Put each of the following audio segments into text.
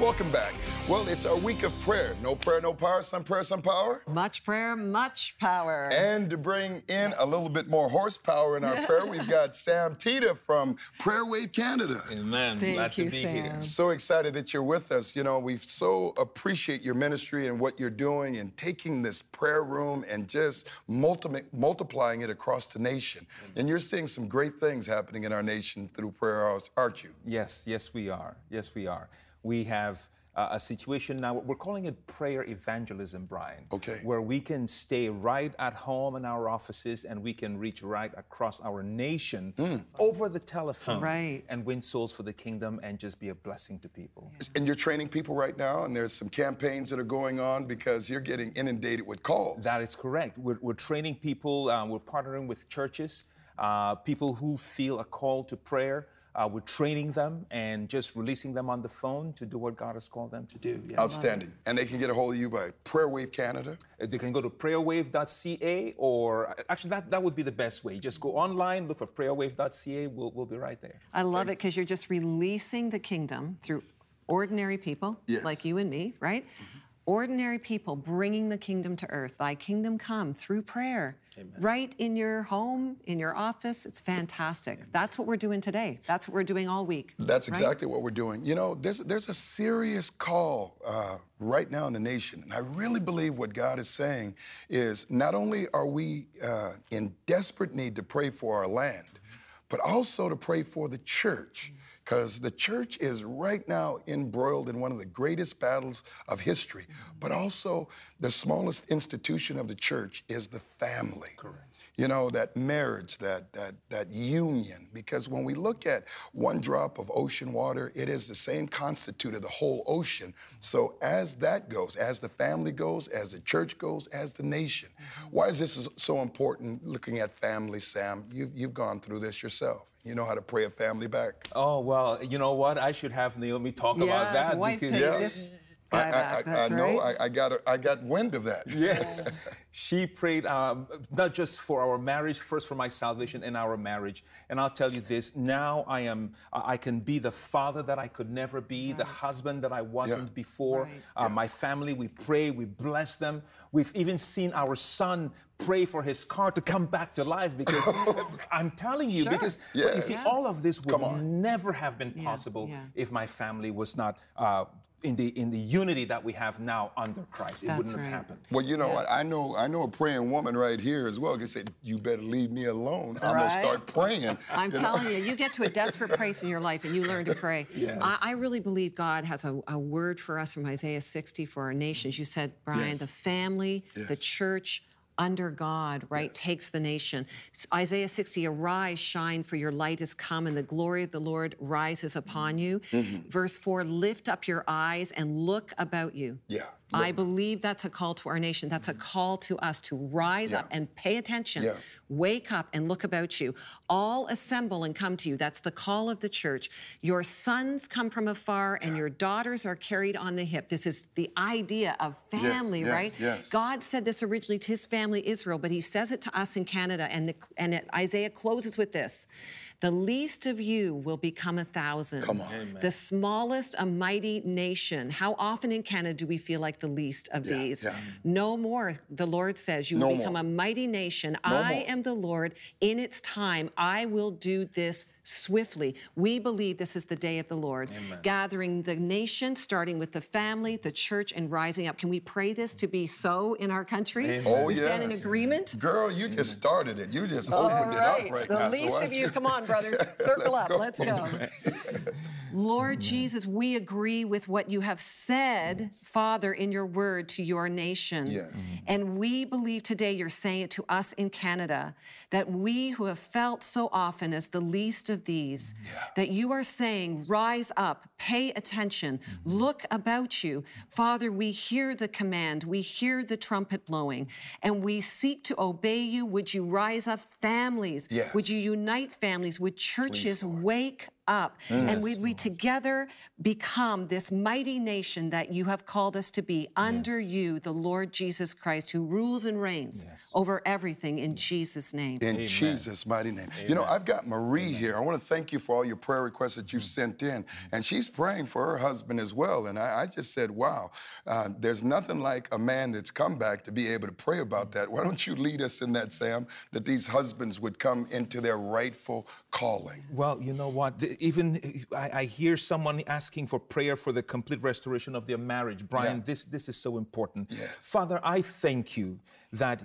Welcome back. Well, it's our week of prayer. No prayer, no power. Some prayer, some power. Much prayer, much power. And to bring in a little bit more horsepower in our prayer, we've got Sam Tita from Prayer Wave Canada. Amen. Thank Glad you, to be Sam. here. So excited that you're with us. You know, we so appreciate your ministry and what you're doing and taking this prayer room and just multi- multiplying it across the nation. And you're seeing some great things happening in our nation through prayer, house, aren't you? Yes, yes, we are. Yes, we are. We have uh, a situation now, we're calling it prayer evangelism, Brian. Okay. Where we can stay right at home in our offices and we can reach right across our nation over the telephone. Right. And win souls for the kingdom and just be a blessing to people. And you're training people right now, and there's some campaigns that are going on because you're getting inundated with calls. That is correct. We're, we're training people, um, we're partnering with churches, uh, people who feel a call to prayer. Uh, we're training them and just releasing them on the phone to do what God has called them to do. Yes. Outstanding. And they can get a hold of you by Prayer Wave Canada. Uh, They can go to prayerwave.ca or actually that, that would be the best way. Just go online, look for prayerwave.ca, we'll, we'll be right there. I love it because you're just releasing the kingdom through ordinary people Yes. like you and me, right? Ordinary people bringing the kingdom to earth. Thy kingdom come through prayer. Right in your home, in your office. It's fantastic. That's what we're doing today. That's what we're doing all week. That's right? exactly what we're doing. You know, there's, there's a serious call uh, right now in the nation. And I really believe what God is saying is not only are we uh, in desperate need to pray for our land, but also to pray for the church. Because the church is right now embroiled in one of the greatest battles of history. But also, the smallest institution of the church is the family. Correct you know that marriage that that that union because when we look at one drop of ocean water it is the same constitute of the whole ocean so as that goes as the family goes as the church goes as the nation mm-hmm. why is this so important looking at family sam you've, you've gone through this yourself you know how to pray a family back Oh, well, you know what? I should have Naomi talk Yeah, about that wife because. paid Yeah. this I, guy I- back. I- That's I know right. I, I got a, I got wind of that Yes. she prayed um, not just for our marriage, first for my salvation and our marriage. And I'll tell you this: now I am, I can be the father that I could never be, the husband that I wasn't Yeah. before. Right. Uh, My family, we pray, we bless them. We've even seen our son pray for his car to come back to life because I'm telling you, Sure. because you see, Yeah. all of this would never have been Yeah, possible yeah. if my family was not. Uh, in the in the unity that we have now under Christ, it wouldn't have happened. Well, you know what? I know I know a praying woman right here as well. Can say, "You better leave me alone. I'm gonna start praying." I'm you know? telling you, you get to a desperate place in your life and you learn to pray. Yes. I, I really believe God has a, a word for us from Isaiah 60 for our nations. You said, Brian, Yes. the family, the church, under God, right, takes the nation. Isaiah 60, arise, shine, for your light is come, and the glory of the Lord rises upon you. Mm-hmm. Verse 4, lift up your eyes and look about you. Yeah. I believe that's a call to our nation. That's a mm-hmm. call to us to rise up and pay attention. Yeah. Wake up and look about you. All assemble and come to you. That's the call of the church. Your sons come from afar and your daughters are carried on the hip. This is the idea of family, yes, right? yes. God said this originally to his family, Israel, but he says it to us in Canada. And, the, and it, Isaiah closes with this The least of you will become a thousand. Come on. The smallest, a mighty nation. How often in Canada do we feel like the least of Yeah, these? yeah. No more, the Lord says, you No will become more. a mighty nation. No I more. am the Lord. In its time, I will do this swiftly. We believe this is the day of the Lord, gathering the nation, starting with the family, the church, and rising up. Can we pray this to be so in our country? Oh, we stand in agreement. Girl, you just started it. You just All opened right, it up right the now. so least I of you, just- come on, brothers, circle Let's up, go. let's go. Lord Jesus, we agree with what you have said, Father, in your word to your nation. Yes. Mm-hmm. And we believe today you're saying it to us in Canada that we who have felt so often as the least of these, that you are saying, rise up, pay attention, look about you. Father, we hear the command, we hear the trumpet blowing, and we seek to obey you. Would you rise up families? Yes. Would you unite families? Would churches wake up. And we, we together become this mighty nation that you have called us to be under you, the Lord Jesus Christ, who rules and reigns over everything in Jesus' name. In Jesus' mighty name. You know, I've got Marie here. I want to thank you for all your prayer requests that you've sent in. And she's praying for her husband as well. And I, I just said, wow, uh, there's nothing like a man that's come back to be able to pray about that. Why don't you lead us in that, Sam, that these husbands would come into their rightful calling? Well, you know what? Even I, I hear someone asking for prayer for the complete restoration of their marriage. Brian, Yeah. this, this is so important. Yes. Father, I thank you that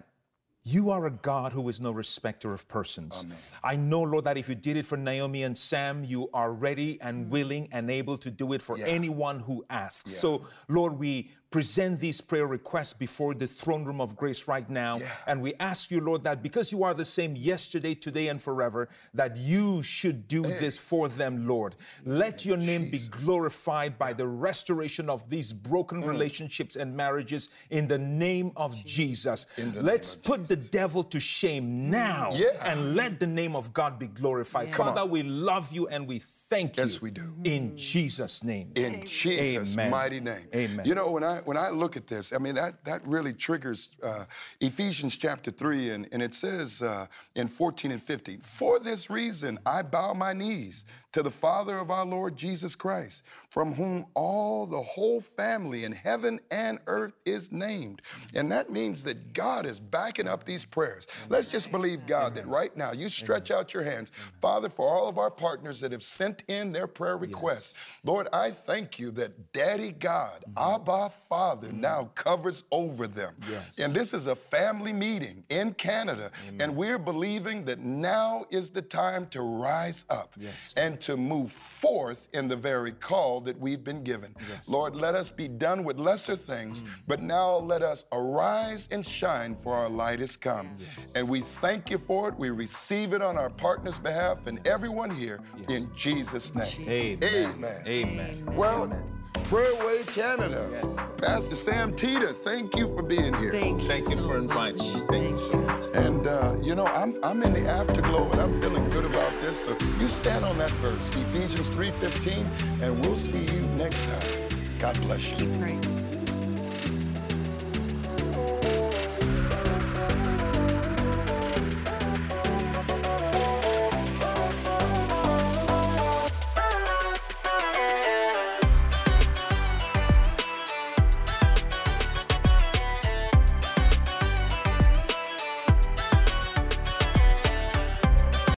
you are a God who is no respecter of persons. I know, Lord, that if you did it for Naomi and Sam, you are ready and mm. willing and able to do it for Yeah. anyone who asks. Yeah. So, Lord, we present these prayer requests before the throne room of grace right now. Yeah. And we ask you, Lord, that because you are the same yesterday, today, and forever, that you should do this for them, Lord. Let your name be glorified by the restoration of these broken Mm. relationships and marriages in the name of Jesus. In the name Let's of put the devil to shame now Yeah. and let the name of God be glorified. Yeah. Father, we love you and we thank you. Yes, we do. In Jesus' name. in Jesus' Amen. mighty name. Amen. You know, when I when I look at this, I mean that that really triggers uh, Ephesians chapter three, and, and it says uh, in 14 and 15, for this reason I bow my knees to the Father of our Lord Jesus Christ, from whom all the whole family in heaven and earth is named. And that means that God is backing up these prayers. Let's just believe God that right now you stretch out your hands, Father, for all of our partners that have sent in their prayer requests. Lord, I thank you that Daddy God, Abba Father, now covers over them. Yes. And this is a family meeting in Canada, and we're believing that now is the time to rise up Yes. and to move forth in the very call that we've been given. Lord, let us be done with lesser things, mm. but now let us arise and shine, for our light is come. And we thank you for it. We receive it on our partner's behalf and everyone here in Jesus' name. Amen. Amen. Amen. Well, Prayer Wave Canada, Pastor Sam Tita, thank you for being here. Thank you. Thank you so for much. inviting me. Thank you so much. And uh, you know, I'm I'm in the afterglow and I'm feeling good about this. So you stand on that verse, Ephesians 3:15, and we'll see you next time. God bless you. Keep praying.